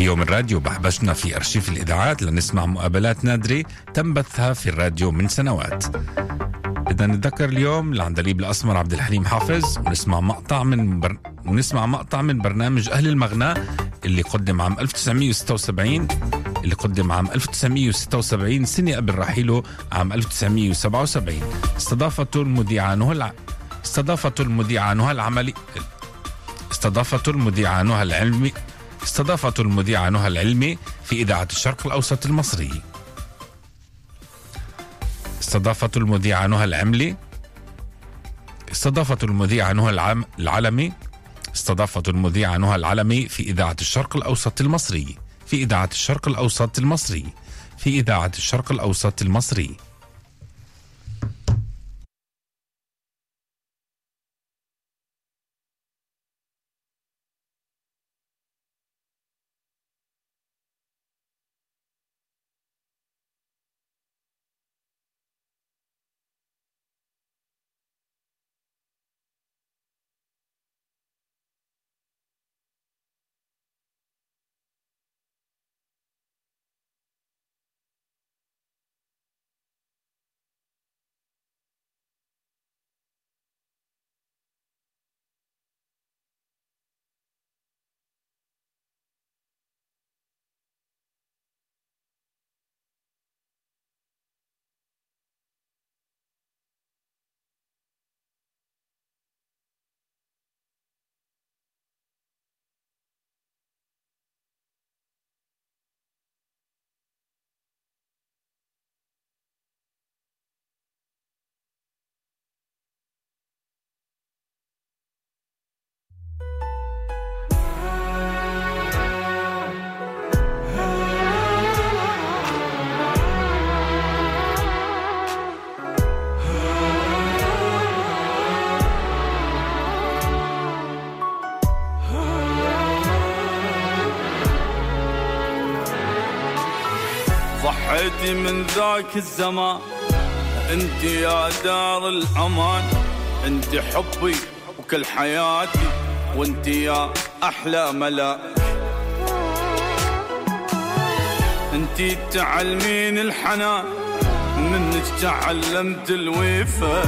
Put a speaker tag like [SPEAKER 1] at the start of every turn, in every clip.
[SPEAKER 1] في يوم الراديو بحبشنا في أرشيف الإذاعات لنسمع مقابلات نادرة تم بثها في الراديو من سنوات. بدنا نتذكر اليوم العندليب الأسمر عبد الحليم حافظ ونسمع مقطع من بر... ونسمع مقطع من برنامج أهل المغنى اللي قدم عام 1976 اللي قدم عام 1976 سنة قبل رحيله عام 1977 استضافته المذيعة نهى استضافته المذيعة نهى العملي استضافته المذيعة نهى العلمي استضافته المذيعة نهى العلمي في إذاعة الشرق الأوسط المصري. استضافته المذيعة نهى العملي. استضافته المذيعة نهى. العلمي. استضافته المذيعة نهى العلمي في إذاعة الشرق الأوسط المصري. في إذاعة الشرق الأوسط المصري. في إذاعة الشرق الأوسط المصري.
[SPEAKER 2] من ذاك الزمان. انت يا دار الأمان. انت حبي وكل حياتي. وانت يا أحلى ملاك انت تعلمين الحنان منك تعلمت الوفا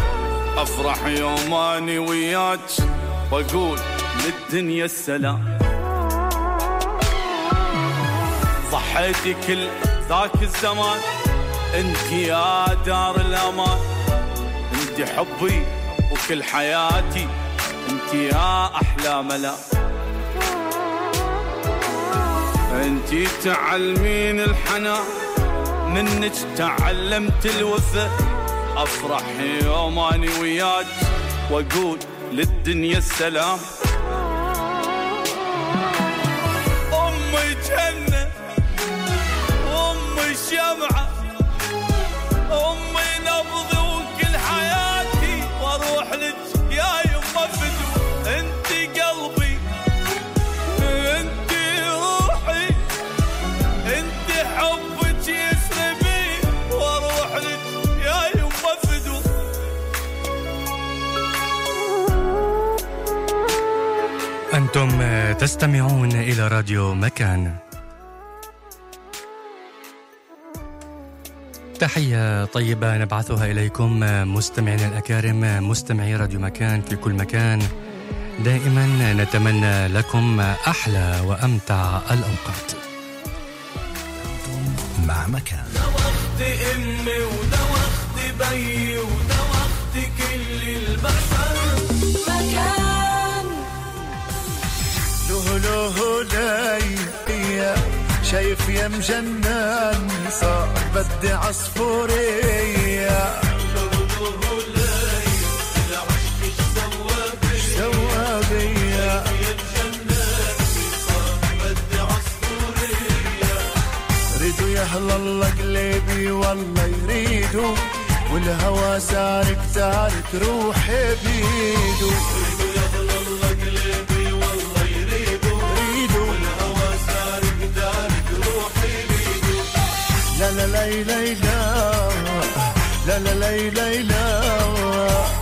[SPEAKER 2] أفرح يوماني وياك. واقول للدنيا السلام. ضحيتي كل ذاك الزمان انت يا دار الأمان. انت حبي وكل حياتي. انت يا أحلى ملأ. انت تعلمين الحنان منك تعلمت الوفا أفرح يوم اني وياك وأقول للدنيا السلام. أمي جنة. الجامعة أمي نبضي وكل حياتي وأروح لك يا يما بدو. أنت قلبي أنت روحي أنت حبك يسلبي وأروح لك يا يما بدو.
[SPEAKER 3] أنتم تستمعون إلى راديو مكان. تحية طيبة نبعثها إليكم مستمعينا الأكارم مستمعي راديو مكان في كل مكان. دائما نتمنى لكم أحلى وأمتع الأوقات.
[SPEAKER 4] مع مكان.
[SPEAKER 2] وقت أمي وده وقت بي وده وقت كل البشر.
[SPEAKER 5] مكان.
[SPEAKER 4] له له لي شايف يا مجنن صار بدي عصفورية ريدوا يهلا الله قلبي والله يريدوا والهوى سارك تارك روحي بيدو. لا لا لا لا لا لا لا لا لا لا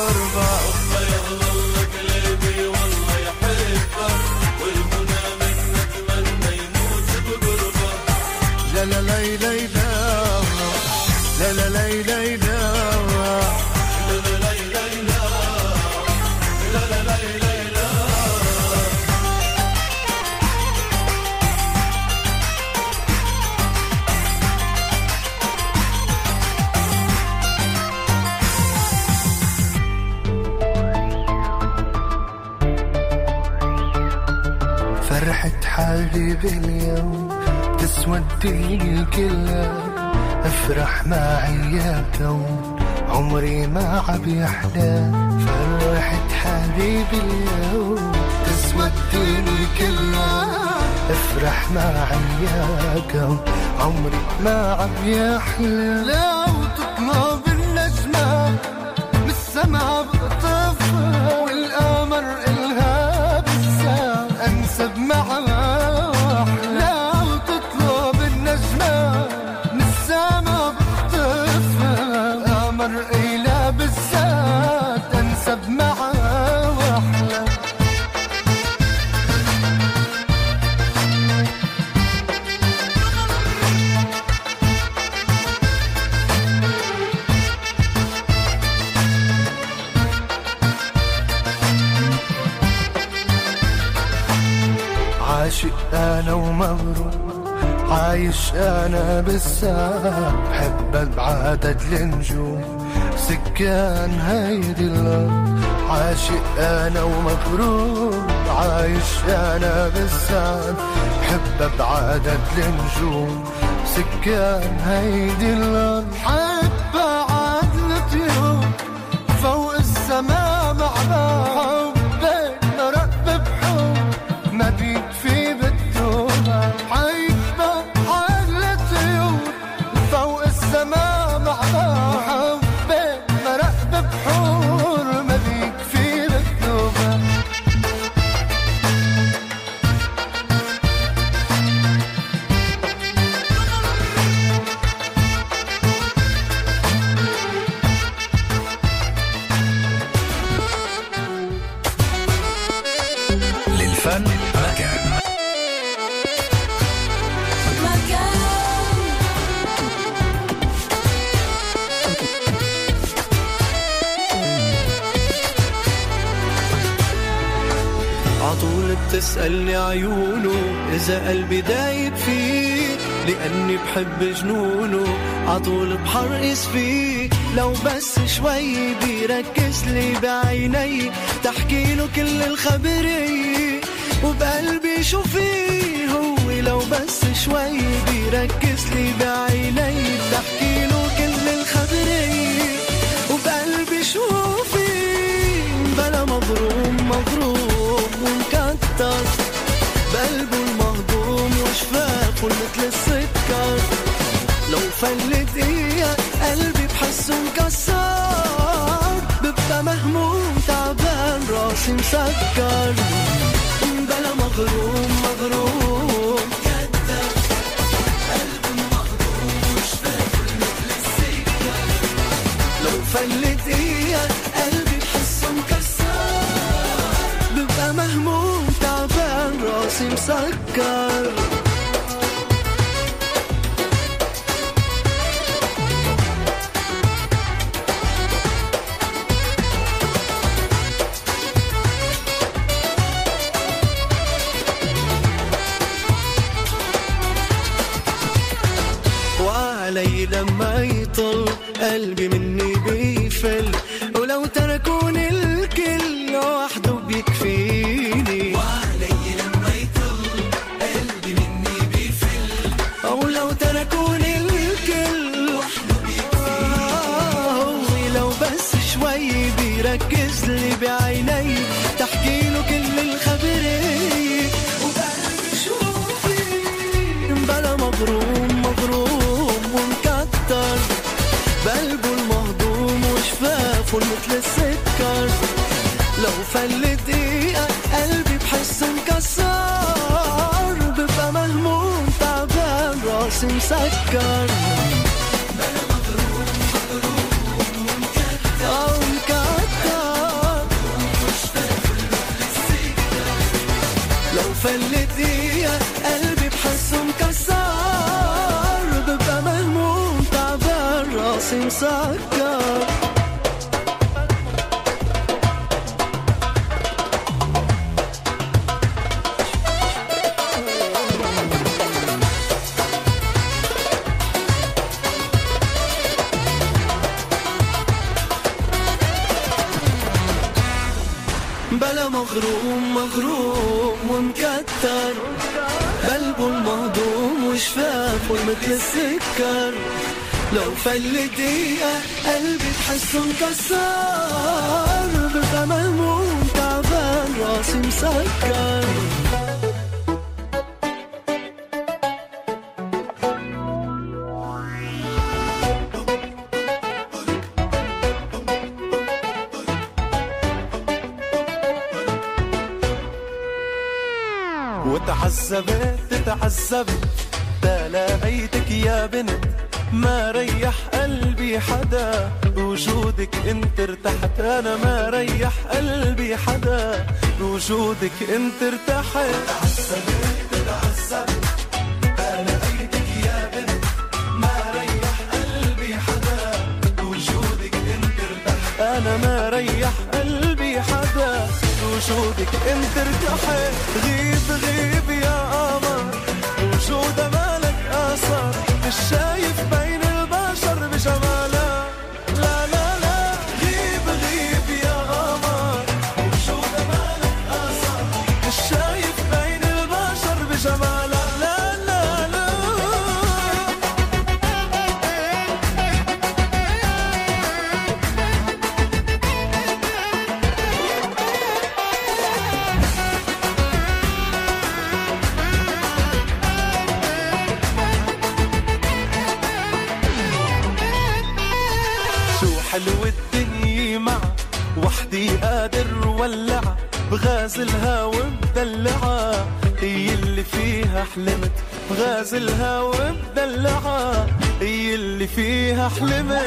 [SPEAKER 6] ما عب يحلى فرحة حبيبي اليوم. تسوى الدنيا كلها. افرح معي يا كون عمري ما عب يحلى. بحب ابعدد النجوم سكان هيدي الأرض عاشق أنا ومغروم عايش أنا بالساعة بحب ابعدد النجوم سكان هيدي
[SPEAKER 5] الأرض
[SPEAKER 7] عطول بتسألني عيونه إذا قلبي دايب فيه لأني بحب جنونه. عطول بحرقص فيه لو بس شوي بيركز لي بعيني. تحكي له كل الخبرية وبقلبي شو فيه هو لو بس شوي بيركز لي بعيني. بحكي ومكتر بقلبه المهضوم وشفافه مثل السكر. لو فلت اياك قلبي بحسه مكسر ببقى مهموم تعبان راسي مسكر. بلا مغروم مغروم. لو فلت اياك قلبي بحسه مكسر ببقى مهموم تعبان لو فل دقيقة قلبي بحسه مكسر ببقى مهموم تعبان راسي مسكر.
[SPEAKER 8] وتعذبت تعذبت تلاقيتك يا بنت. ما ريح قلبي حدا بوجودك انت ارتحت. أنا ما ريح قلبي حدا بوجودك انت ارتحت. تعذبت تلاقيتك يا بنت ما ريح قلبي حدا بوجودك انت ارتحت أنا ما ريح قلبي حدا بوجودك انت ارتحت. غيب غيب يا قمر وجود مالك اثر مش شايف بين بغازلها وبدلعها هي اللي فيها حلمت. بغازلها وبدلعها هي اللي فيها حلمت.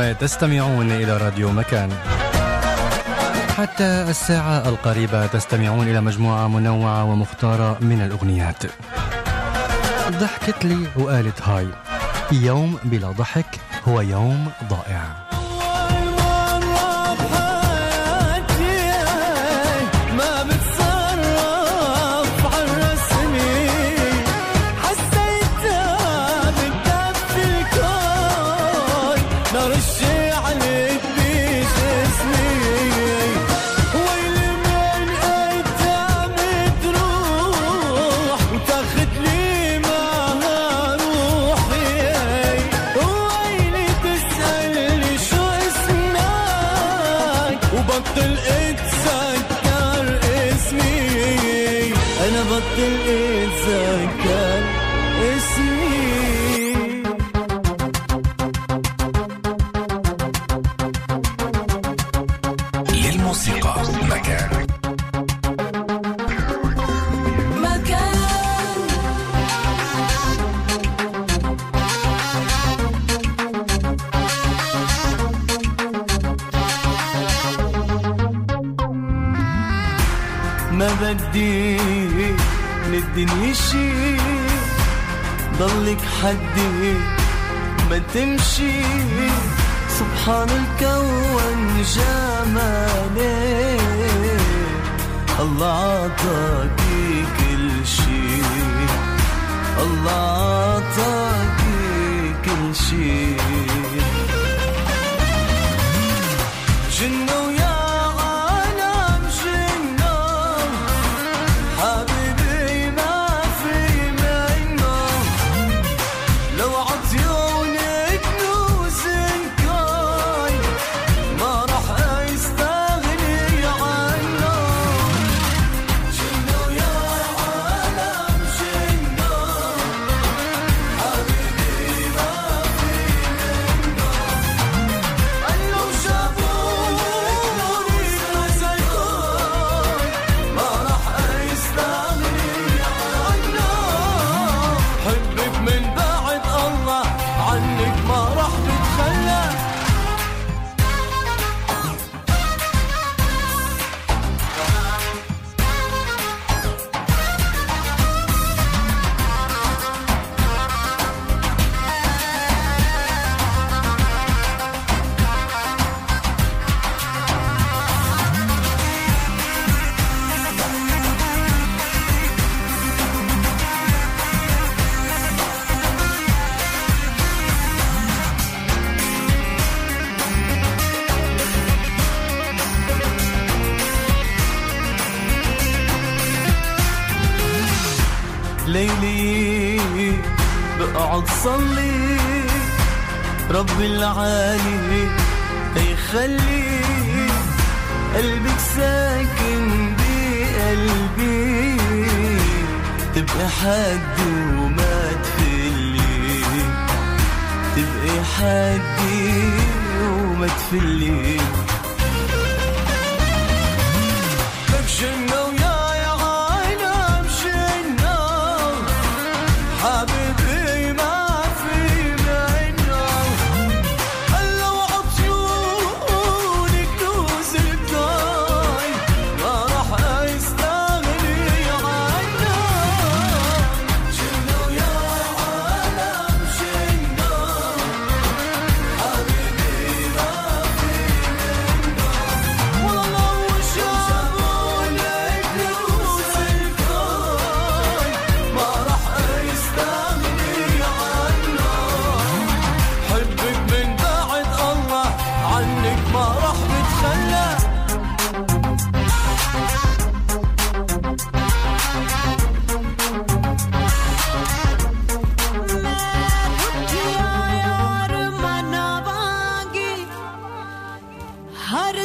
[SPEAKER 7] أنتم تستمعون إلى راديو مكان. حتى الساعة القريبة تستمعون إلى مجموعة منوعة ومختارة من الأغنيات. ضحكت لي وقالت هاي يوم بلا ضحك هو يوم ضائع.
[SPEAKER 9] حدي من الدنيا شي ضلك حدي
[SPEAKER 7] ما تمشي. سبحان الكون جماله. الله عطاكي كل شي. الله عطاكي كل شي. العالي يخلي قلبك ساكن بقلبي. تبقى حد وما تفلي تبقى حد وما تفلي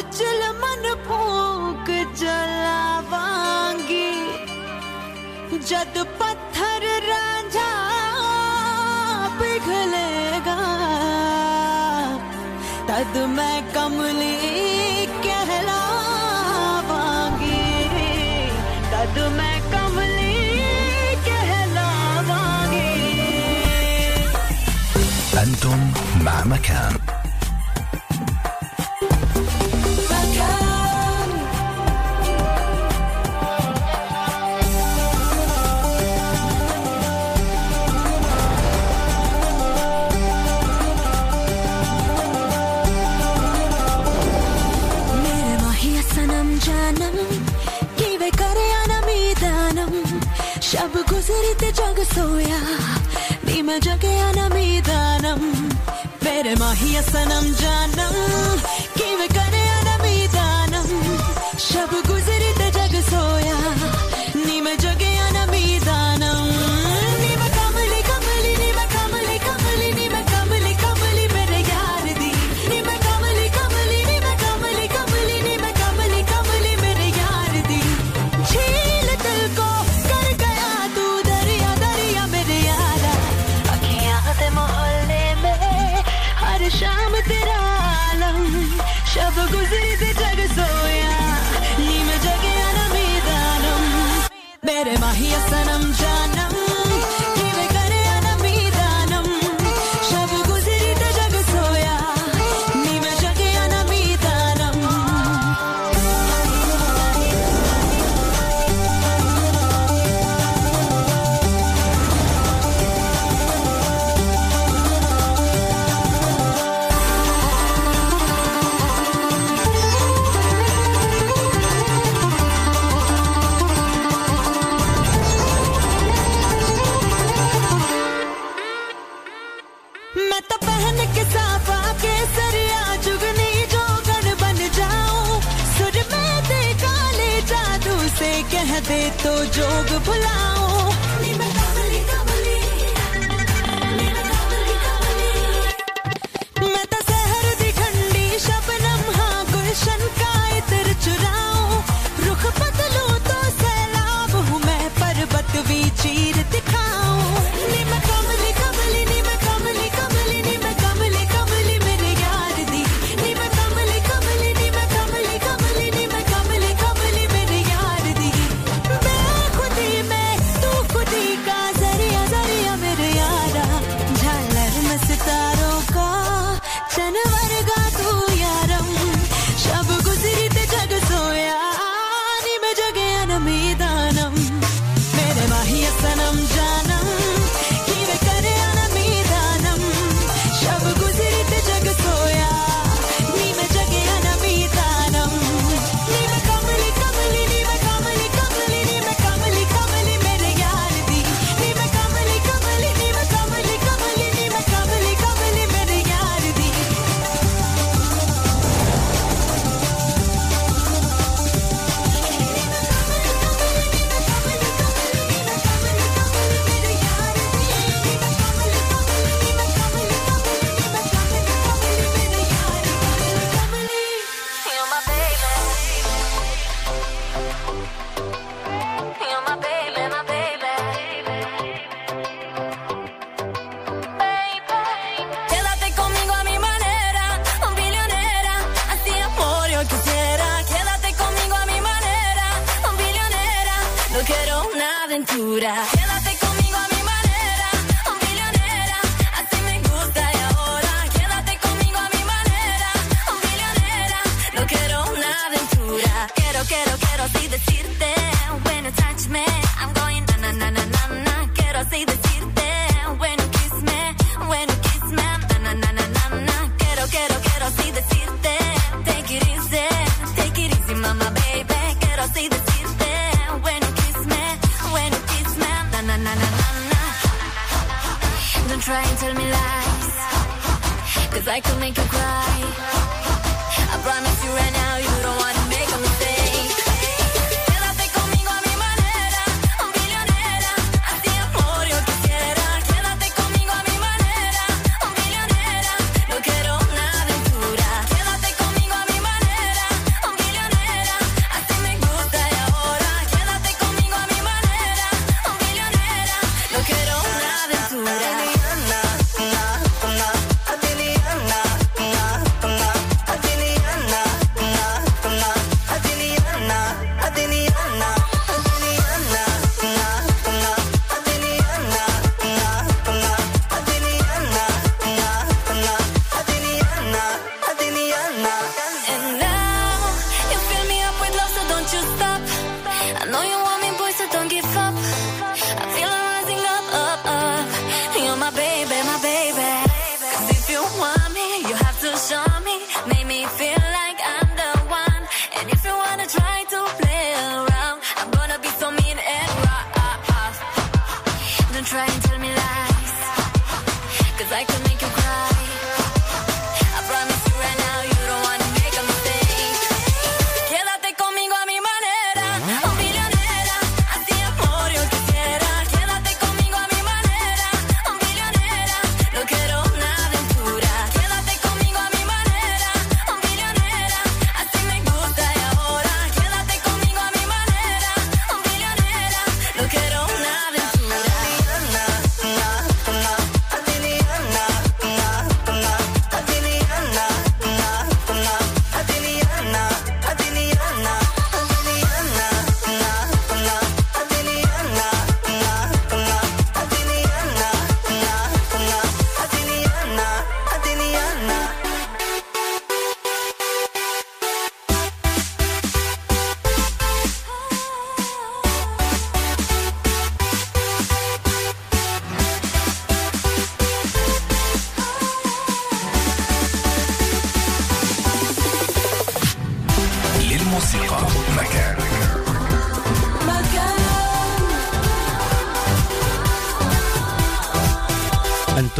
[SPEAKER 10] चुल मन फूक जलावांगी। जद पत्थर राजा पिघलेगा, तद मैं कमली कहलावांगी। तद मैं कमली कहलावांगी।
[SPEAKER 5] अंतुम مع مكان
[SPEAKER 11] சிரித்து ஜக சோயா நீ மஜகையான மீதானம் பேர மாஹிய சனம் ஜானம் கிவ கரையான மீதானம் ஷப குசரித்த ஜக சோயா
[SPEAKER 12] நீ மஜகை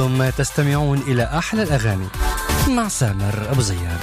[SPEAKER 13] أنتم تستمعون إلى أحلى الأغاني مع سامر أبو زياد.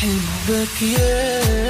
[SPEAKER 7] Kim Bakiye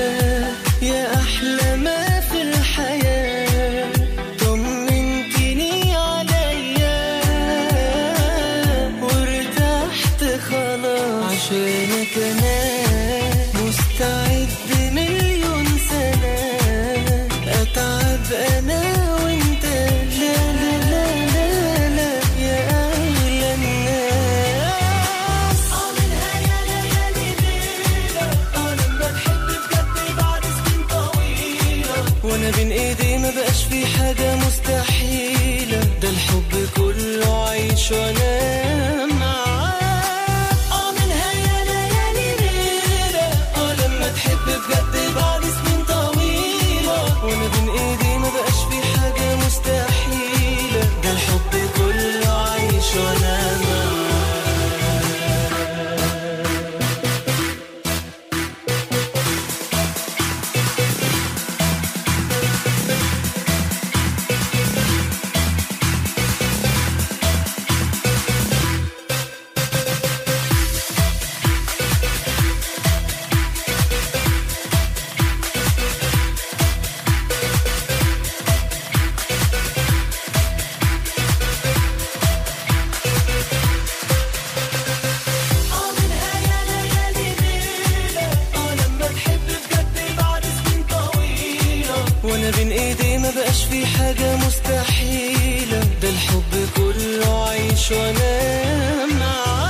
[SPEAKER 7] وأنا بين إيدي ما بقاش في حاجة مستحيلة. ده الحب كله عيش وأنا
[SPEAKER 4] معاك.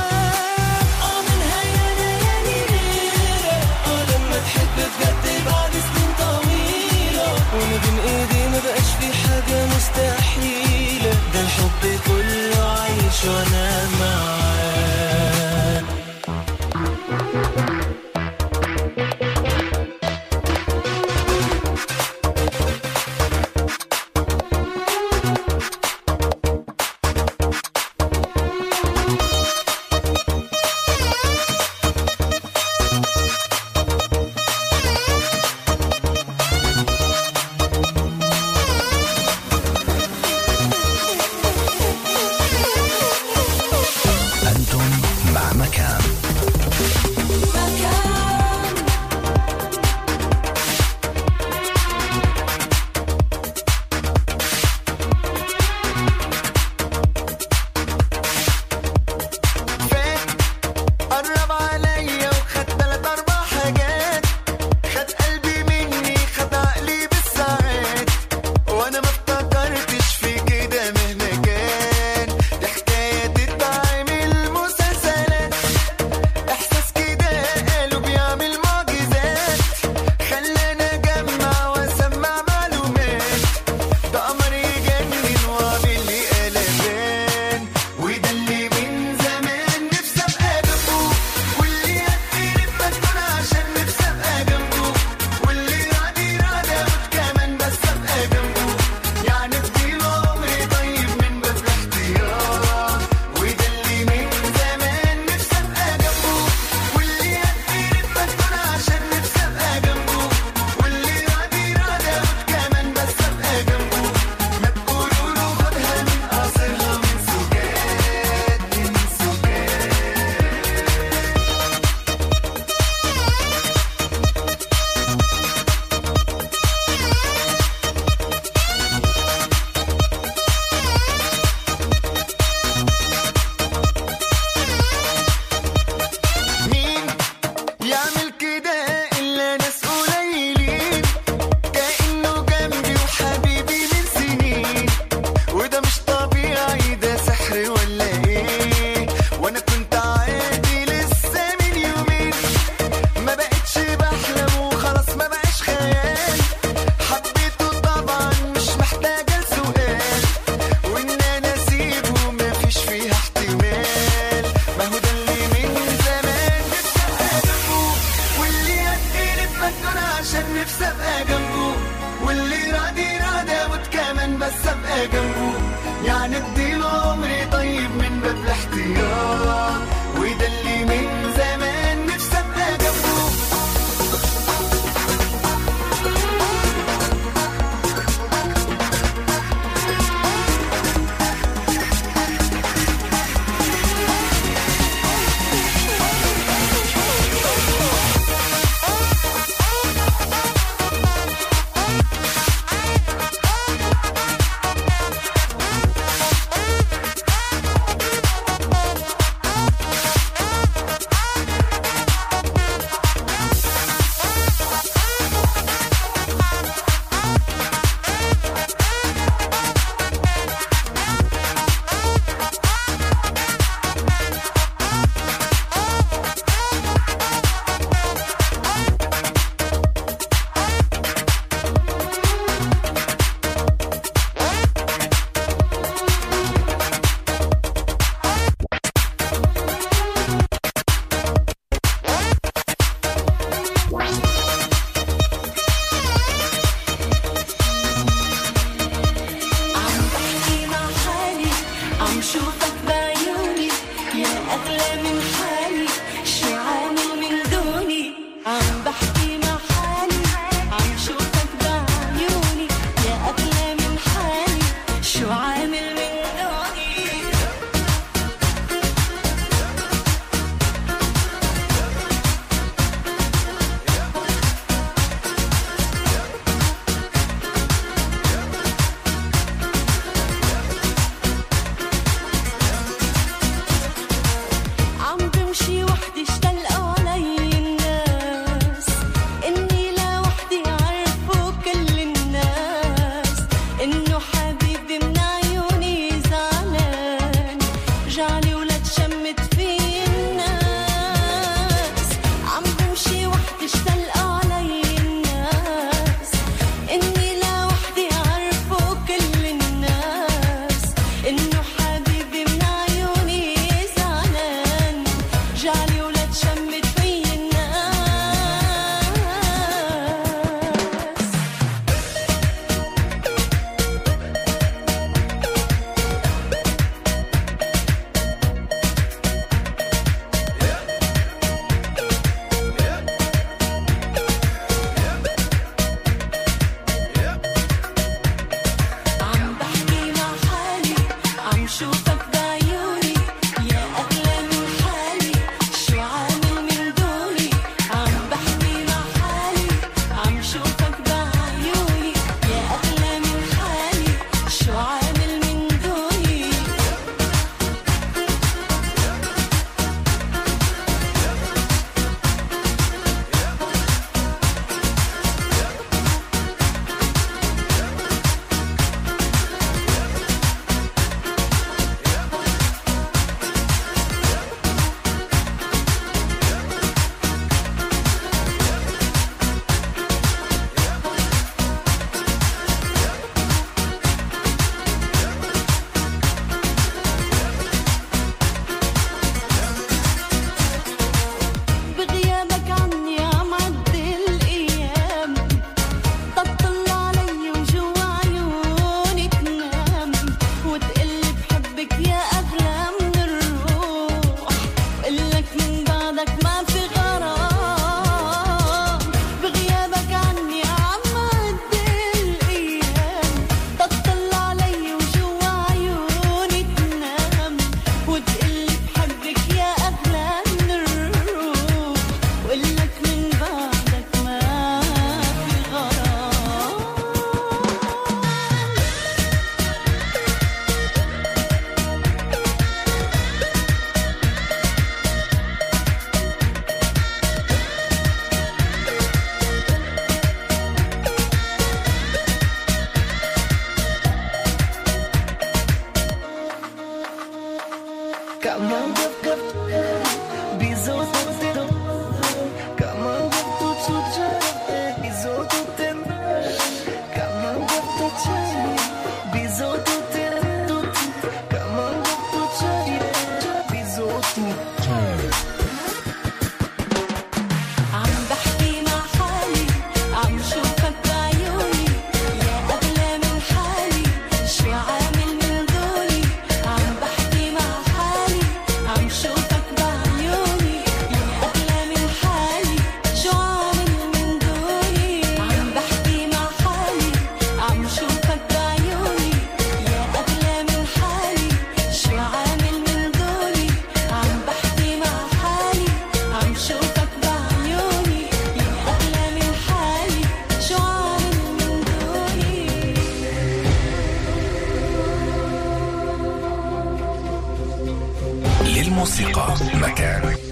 [SPEAKER 11] للموسيقى مكان.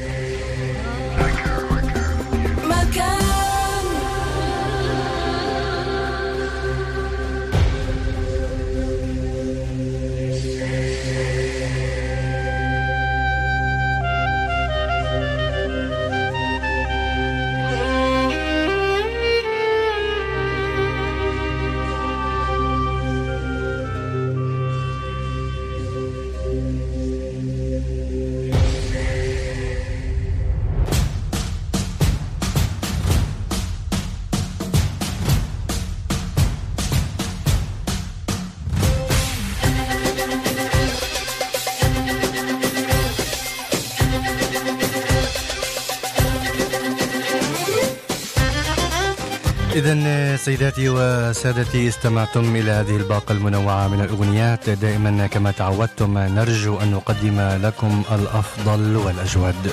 [SPEAKER 3] سيداتي وسادتي استمعتم إلى هذه الباقة المنوعة من الأغنيات. دائما كما تعودتم نرجو أن نقدم لكم الأفضل والأجود.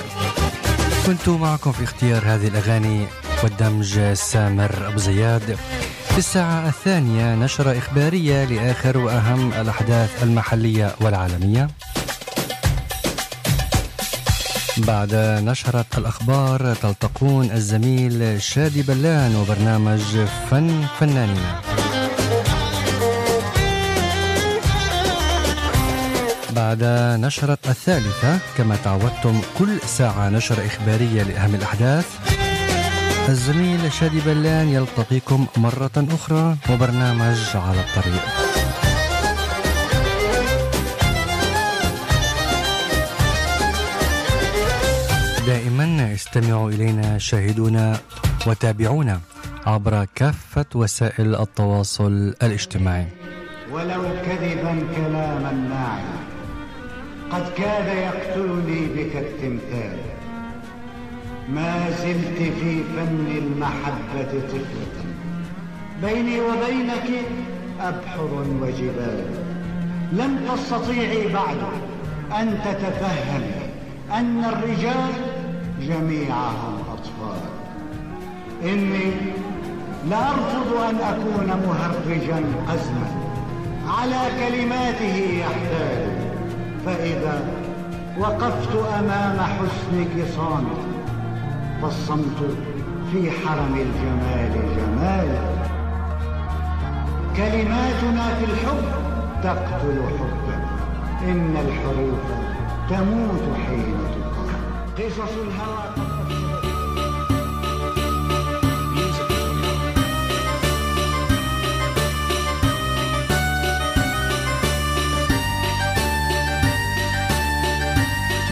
[SPEAKER 3] كنت معكم في اختيار هذه الأغاني والدمج سامر أبو زياد. في الساعة الثانية نشرة إخبارية لآخر وأهم الأحداث المحلية والعالمية. بعد نشرة الأخبار تلتقون الزميل شادي بلان وبرنامج فن فنانين بعد نشرة الثالثة كما تعودتم كل ساعة نشرة إخبارية لأهم الأحداث. الزميل شادي بلان يلتقيكم مرة أخرى وبرنامج على الطريق. استمعوا إلينا شاهدونا وتابعونا عبر كافة وسائل التواصل الاجتماعي.
[SPEAKER 14] ولو كذبا كلاما ناعما قد كاد يقتلني بك التمثال. ما زلت في فن المحبة طفلة. بيني وبينك أبحر وجبال. لم تستطيعي بعد أن تتفهمي أن الرجال جميعهم أطفال. إني لأرفض أن أكون مهرجا أزما. على كلماته يحتال فإذا وقفت أمام حسنك صامتا فالصمت في حرم الجمال جمال. كلماتنا في الحب تقتل حبا. إن الحروف تموت حين قصص الهوى.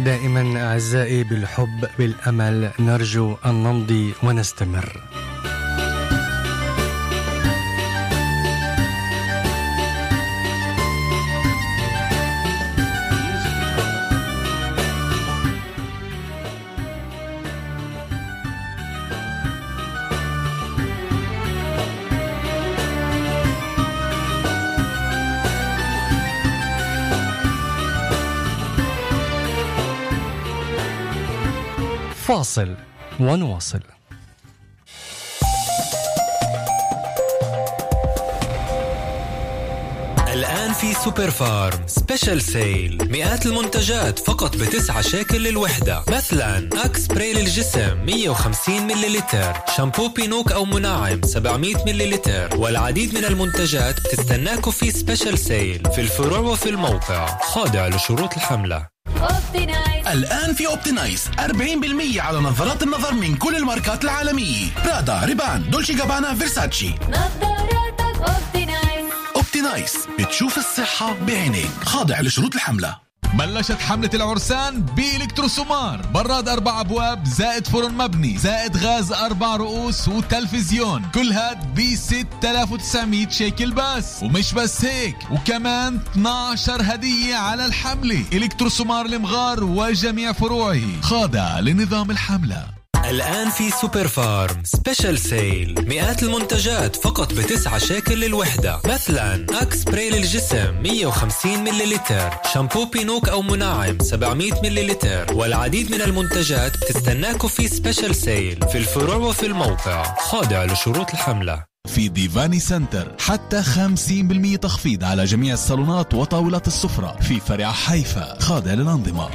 [SPEAKER 3] دائما أعزائي بالحب بالأمل نرجو أن نمضي ونستمر. فاصل ونواصل.
[SPEAKER 15] الآن في سوبر فارم special sale مئات المنتجات فقط بتسعة شاكل للوحدة. مثلا أكس سبراي للجسم 150 مللتر شامبو بينوك أو منعم 700 مللتر والعديد من المنتجات بتستناكم في special sale في الفروع وفي الموقع. خاضع لشروط الحملة.
[SPEAKER 11] الآن في أوبتنايس 40% على نظارات النظر من كل الماركات العالمية. برادا ريبان دولشي غابانا فيرساتشي
[SPEAKER 12] نظاراتك أوبتنايس
[SPEAKER 11] أوبتنايس بتشوف الصحة بعينيك. خاضع لشروط الحملة.
[SPEAKER 16] بلشت حملة العرسان بإلكتروسومار. براد أربع أبواب زائد فرن مبني زائد غاز أربع رؤوس وتلفزيون. كل هاد ب 6900 شيكل بس. ومش بس هيك وكمان 12 هدية على الحملة. إلكتروسومار المغار وجميع فروعه. خاضع لنظام الحملة.
[SPEAKER 15] الآن في سوبر فارم special sale مئات المنتجات فقط بتسعة شاكل للوحدة. مثلا أكس سبراي للجسم 150 مللتر شامبو بينوك أو منعم 700 مللتر والعديد من المنتجات بتستناكم في special sale في الفروع وفي الموقع. خاضع لشروط الحملة.
[SPEAKER 16] في ديفاني سنتر حتى 50% تخفيض على جميع الصالونات وطاولات السفرة. في فرع حيفا خاضع للأنظمة.